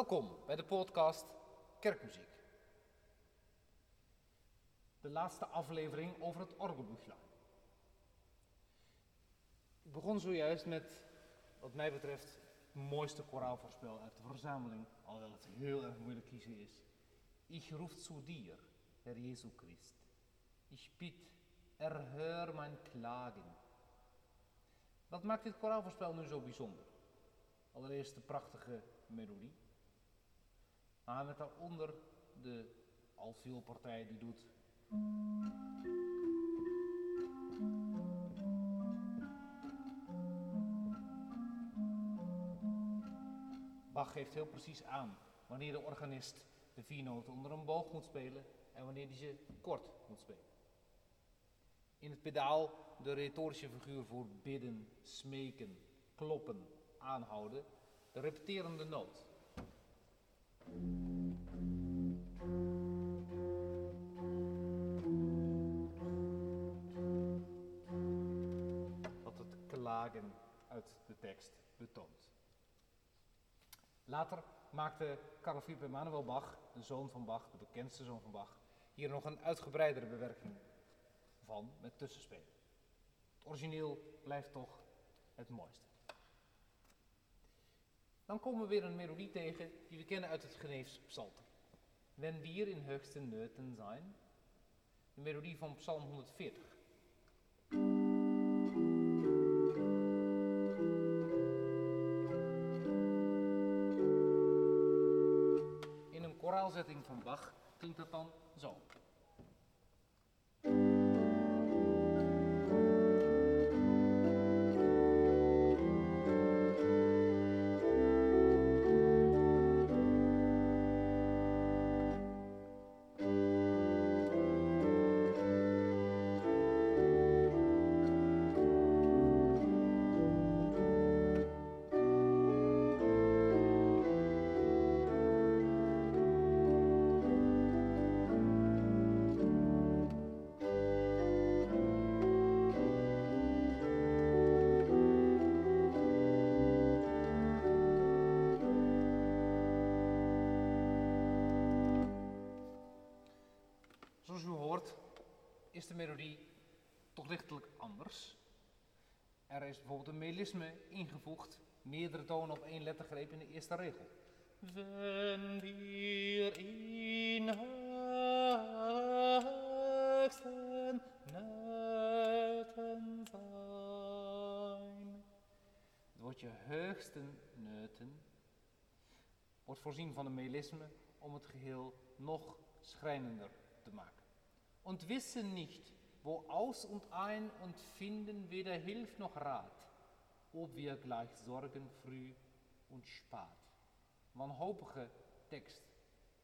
Welkom bij de podcast Kerkmuziek. De laatste aflevering over het orgelboekje. Ik begon zojuist met, wat mij betreft, het mooiste koraalvoorspel uit de verzameling, alhoewel het heel erg moeilijk kiezen is. Ich ruf zu dir, Herr Jesu Christ. Ich bitt, erhör mijn klagen. Wat maakt dit koraalvoorspel nu zo bijzonder? Allereerst de prachtige melodie. Maar met daaronder de altvioolpartij die doet. Bach geeft heel precies aan wanneer de organist de vier noten onder een boog moet spelen en wanneer hij ze kort moet spelen. In het pedaal de retorische figuur voor bidden, smeken, kloppen, aanhouden, de repeterende noot. Wat het klagen uit de tekst betoont. Later maakte Carl Philipp Emanuel Bach, de zoon van Bach, de bekendste zoon van Bach, hier nog een uitgebreidere bewerking van met tussenspelen. Het origineel blijft toch het mooiste. Dan komen we weer een melodie tegen die we kennen uit het Geneefs Psalter. Wenn wir in höchsten Nöten zijn. De melodie van Psalm 140. In een koraalzetting van Bach klinkt dat dan zo. Is de melodie toch lichtelijk anders. Er is bijvoorbeeld een melisme ingevoegd, meerdere tonen op één lettergreep in de eerste regel. Wenn wir in höchsten Nöten zijn. Het woordje heugsten wordt voorzien van een melisme om het geheel nog schrijnender te maken. Und wissen nicht, wo aus und ein und finden weder Hilf noch Rat, ob wir gleich sorgen früh und spaat. Wanhopige tekst,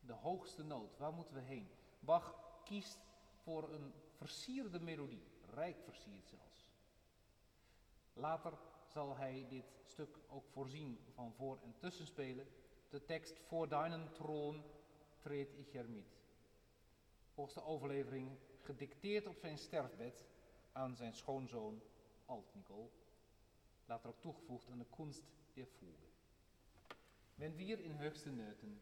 de hoogste noot, waar moeten we heen? Bach kiest voor een versierde melodie, rijk versierd zelfs. Later zal hij dit stuk ook voorzien van voor- en tussenspelen. De tekst Voor deinen Thron treed ich er volgens de overlevering gedicteerd op zijn sterfbed aan zijn schoonzoon Alt-Nicol. Later ook toegevoegd aan de kunst der Fuge. Wenn wir in höchste Nöten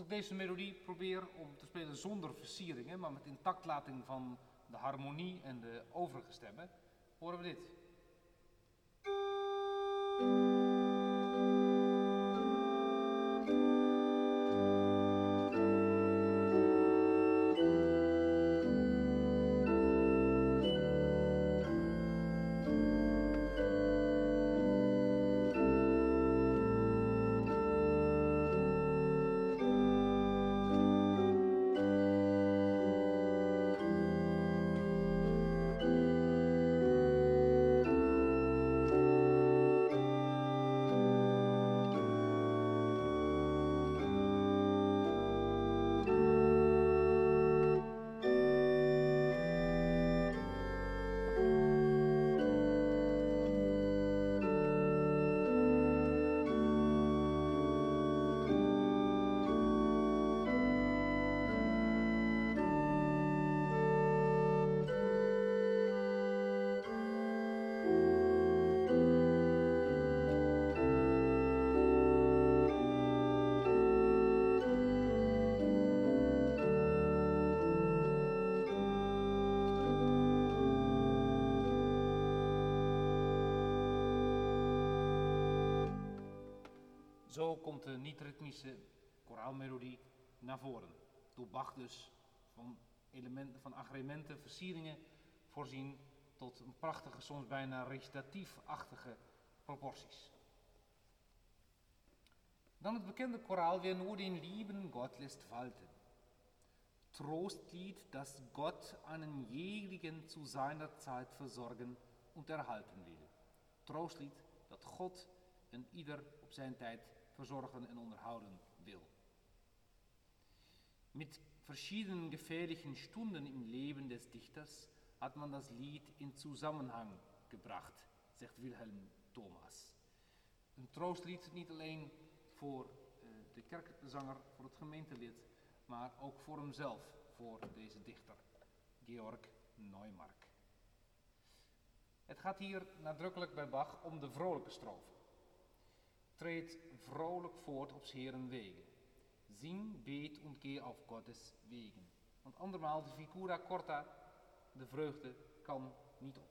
Als ik deze melodie probeer om te spelen zonder versieringen, maar met intactlating van de harmonie en de overige stemmen, horen we dit. Zo komt de niet-ritmische koraalmelodie naar voren. Door Bach dus van, elementen, van agrementen, versieringen voorzien tot een prachtige, soms bijna recitatiefachtige proporties. Dan het bekende koraal Wer nur den lieben Gott lässt walten. Trostlied, das Gott einen jenigen zu seiner Zeit versorgen und erhalten will. Troostlied dat God een ieder op zijn tijd verzorgen en onderhouden will. Mit verschiedenen gefährlichen Stunden im Leben des Dichters hat man das Lied in Zusammenhang gebracht, zegt Wilhelm Thomas. Een troostlied niet alleen voor uh, de kerkzanger, voor het gemeentelid, maar ook voor hemzelf, voor deze dichter, Georg Neumark. Het gaat hier nadrukkelijk bij Bach om de vrolijke strofe. Treed vrolijk voort op Heren wegen. Zing, beet en keer auf Gottes wegen. Want andermaal, de figura corta, de vreugde kan niet op.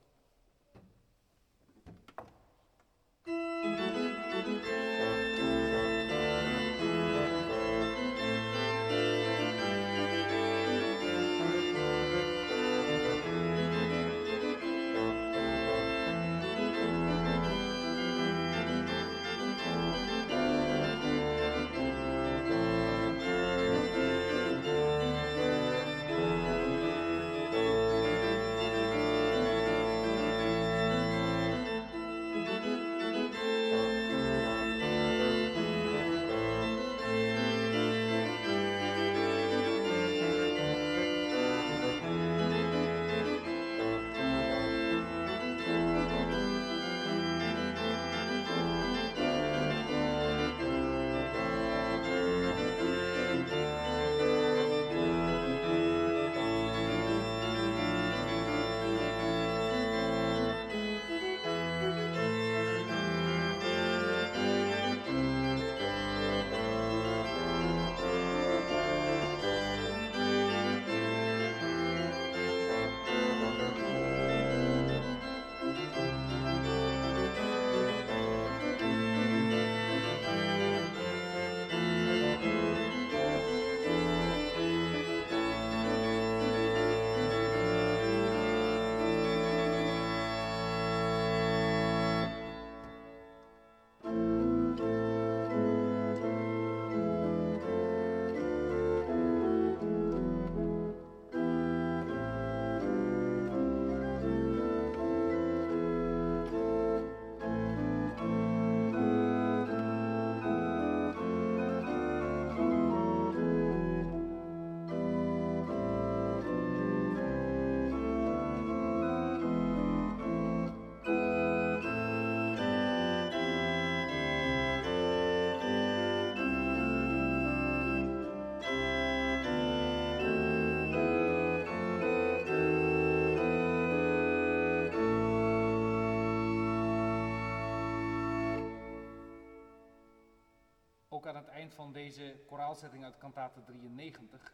Ook aan het eind van deze koraalzetting uit kantate 93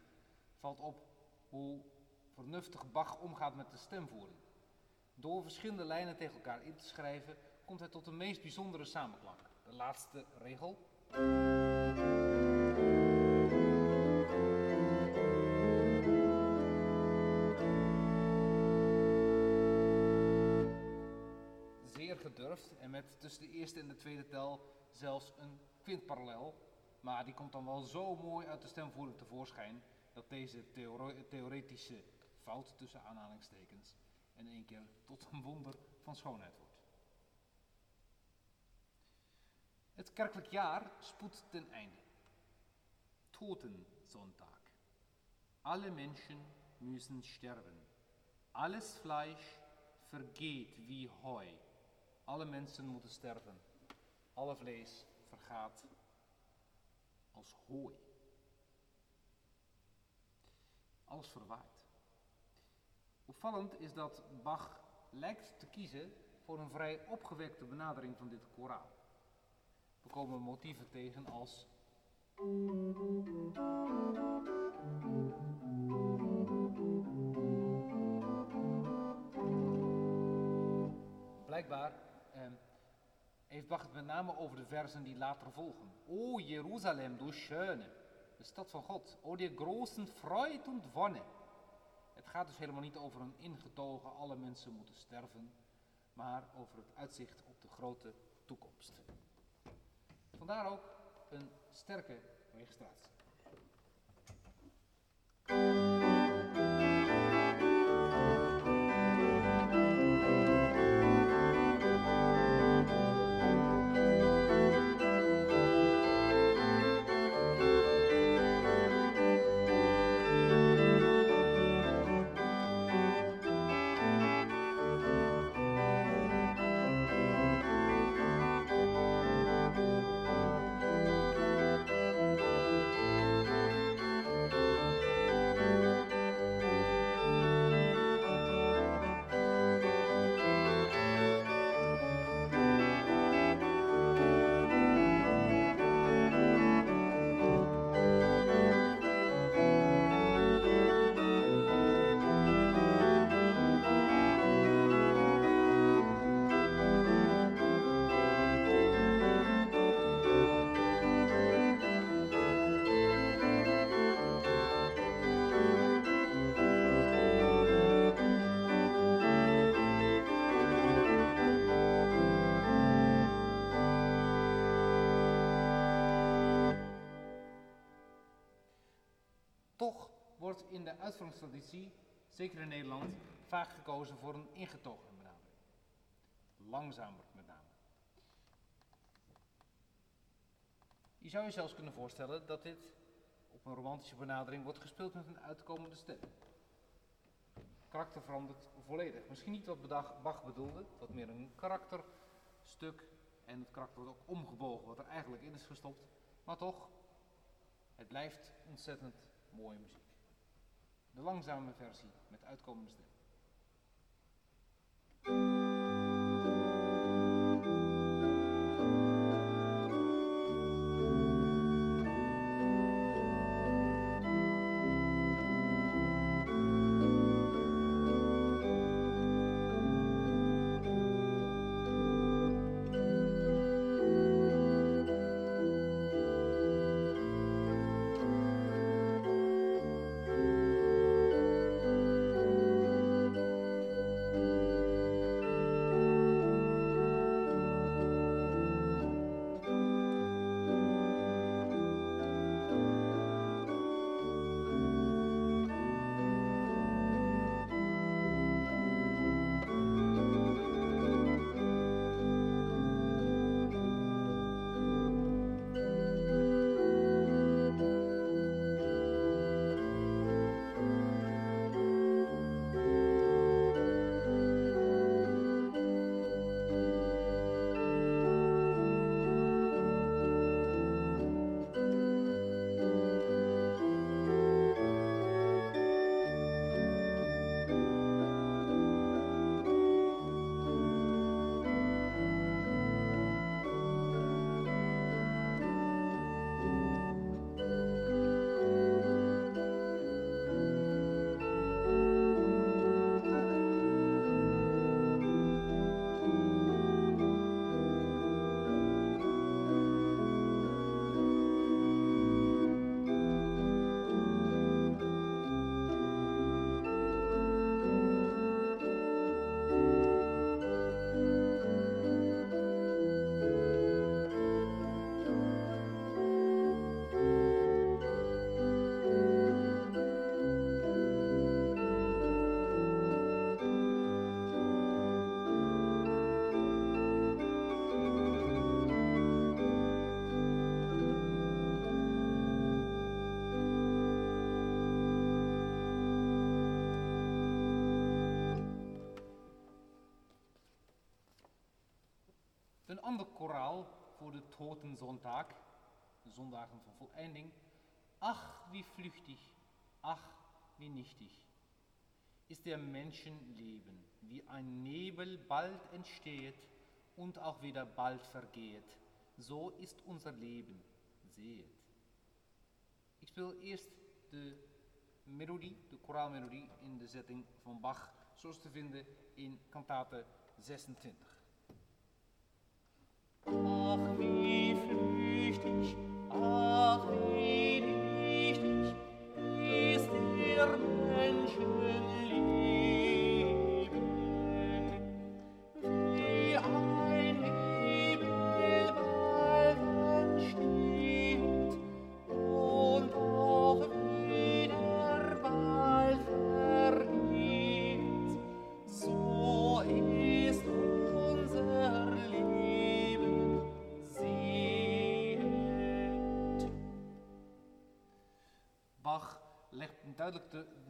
valt op hoe vernuftig Bach omgaat met de stemvoering. Door verschillende lijnen tegen elkaar in te schrijven, komt hij tot de meest bijzondere samenklank. De laatste regel. Zeer gedurfd en met tussen de eerste en de tweede tel zelfs een kwintparallel. Maar die komt dan wel zo mooi uit de stemvoering tevoorschijn dat deze theoretische fout tussen aanhalingstekens in één keer tot een wonder van schoonheid wordt. Het kerkelijk jaar spoedt ten einde. Totensonntag. Alle Menschen müssen sterben. Alles Fleisch vergeht wie Heu. Alle mensen moeten sterven. Alle vlees vergaat als hooi. Alles verwaait. Opvallend is dat Bach lijkt te kiezen voor een vrij opgewekte benadering van dit koraal. We komen motieven tegen als. Blijkbaar heeft Bach het met name over de versen die later volgen. O Jeruzalem, du schöne, de stad van God. O die großen Freud und Wonne. Het gaat dus helemaal niet over een ingetogen, alle mensen moeten sterven, maar over het uitzicht op de grote toekomst. Vandaar ook een sterke registratie. Wordt in de uitvoeringstraditie, zeker in Nederland, vaak gekozen voor een ingetogen benadering. Langzamer met name. Je zou je zelfs kunnen voorstellen dat dit op een romantische benadering wordt gespeeld met een uitkomende stem. Karakter verandert volledig. Misschien niet wat Bach bedoelde, wat meer een karakterstuk. En het karakter wordt ook omgebogen, wat er eigenlijk in is gestopt. Maar toch, het blijft ontzettend mooie muziek. De langzame versie met uitkomende de zondagen van voleinding. Ach, wie flüchtig, ach, wie nichtig ist der Menschenleben, wie ein Nebel bald entsteht und auch wieder bald vergeht. So ist unser Leben, seht. Ik speel eerst de melodie, de koraalmelodie in de zetting van Bach, zoals te vinden in kantate 26. Ach, wie flüchtig, ach, wie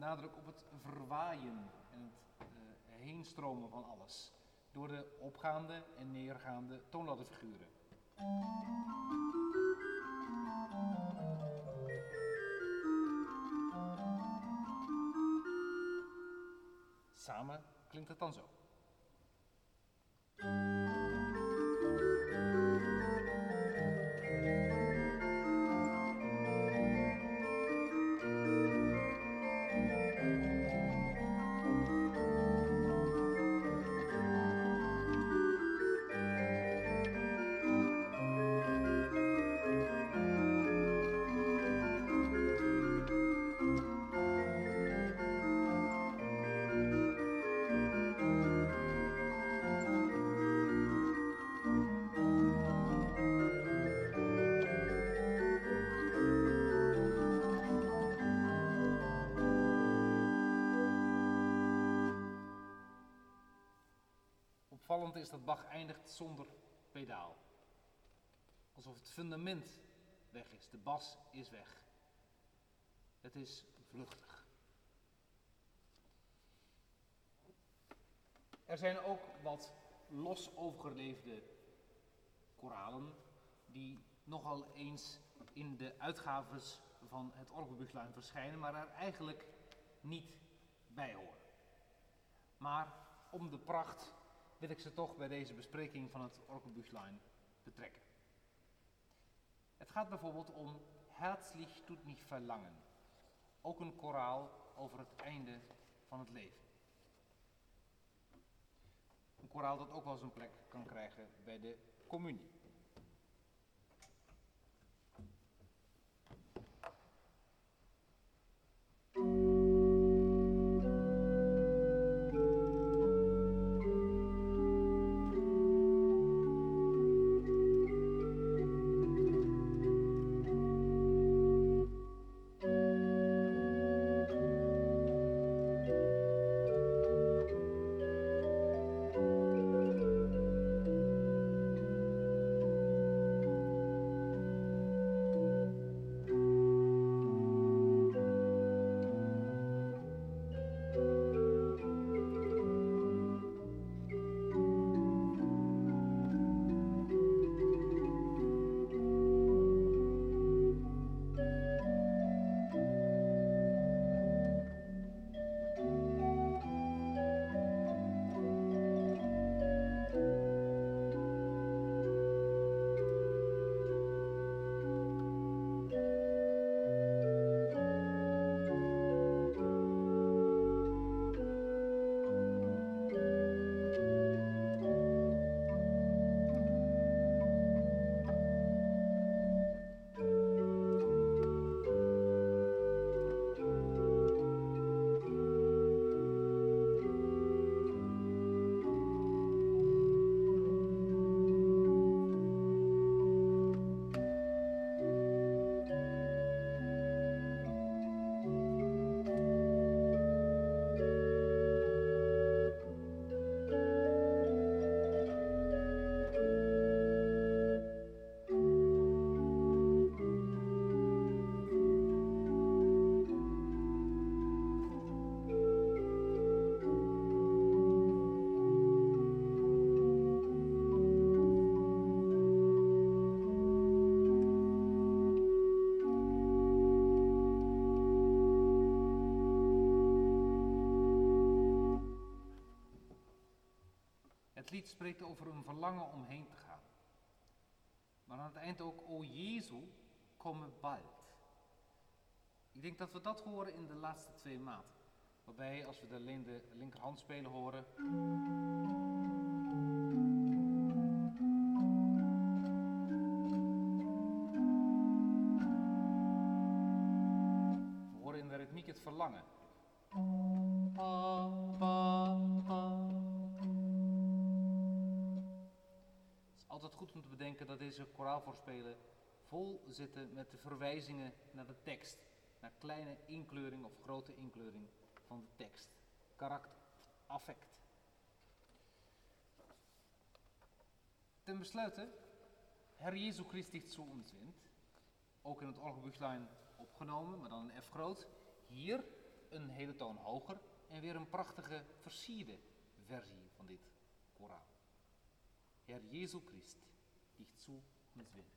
nadruk op het verwaaien en het eh, heenstromen van alles. Door de opgaande en neergaande toonladderfiguren. Samen klinkt het dan zo. Is dat Bach eindigt zonder pedaal. Alsof het fundament weg is. De bas is weg. Het is vluchtig. Er zijn ook wat los overgeleefde koralen die nogal eens in de uitgaves van het orgelbüchlein verschijnen, maar er eigenlijk niet bij horen. Maar om de pracht wil ik ze toch bij deze bespreking van het orgelbüchlein betrekken. Het gaat bijvoorbeeld om Herzlich tut mich verlangen. Ook een koraal over het einde van het leven. Een koraal dat ook wel zijn plek kan krijgen bij de communie. Spreekt over een verlangen om heen te gaan. Maar aan het eind ook, O Jezu, kom bald. Ik denk dat we dat horen in de laatste twee maten. Waarbij, als we alleen de linkerhand spelen horen. Deze koraalvoorspelen vol zitten met de verwijzingen naar de tekst. Naar kleine inkleuring of grote inkleuring van de tekst. Karakter, affect. Ten besluite, Herr Jesu Christ dicht zu uns wind. Ook in het orgelbüchlein opgenomen, maar dan in F groot. Hier een hele toon hoger en weer een prachtige versierde versie van dit koraal. Herr Jesu Christ, dicht zu uns wind.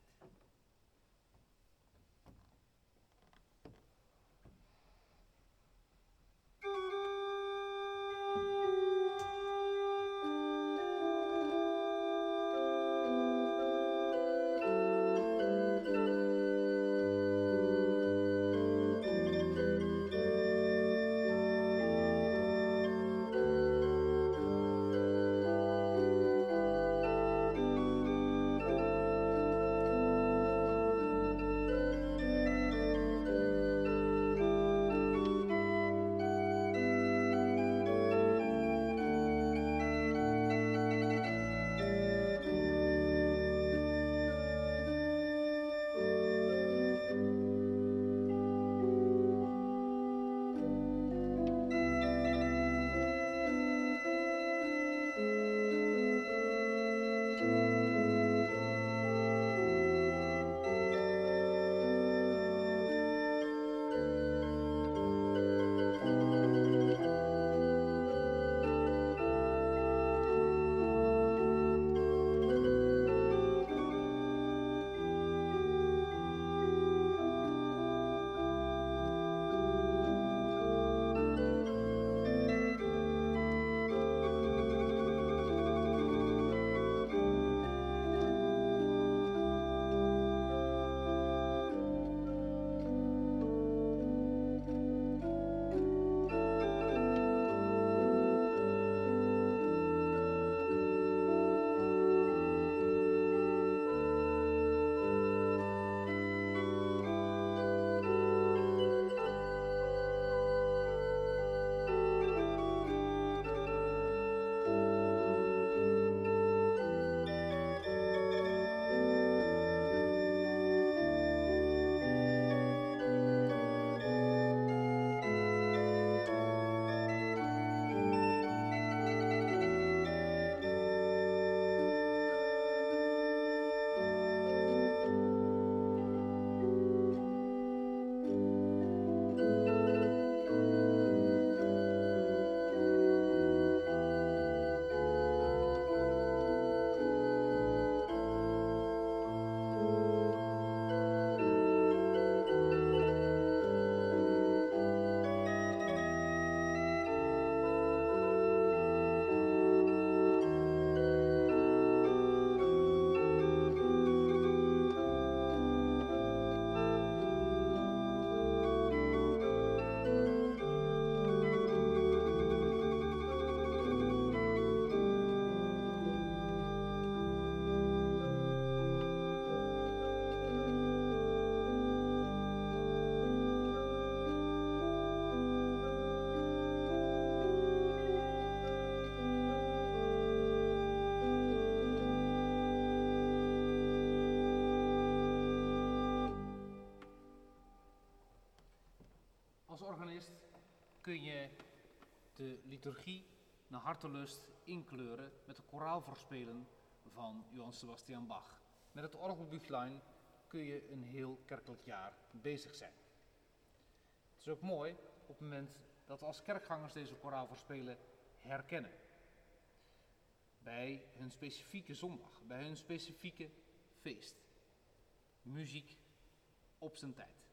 Als organist kun je de liturgie naar hartelust inkleuren met de koraalvoorspelen van Johann Sebastian Bach. Met het orgelbüchlein kun je een heel kerkelijk jaar bezig zijn. Het is ook mooi op het moment dat we als kerkgangers deze koraalvoorspelen herkennen. Bij hun specifieke zondag, bij hun specifieke feest. Muziek op zijn tijd.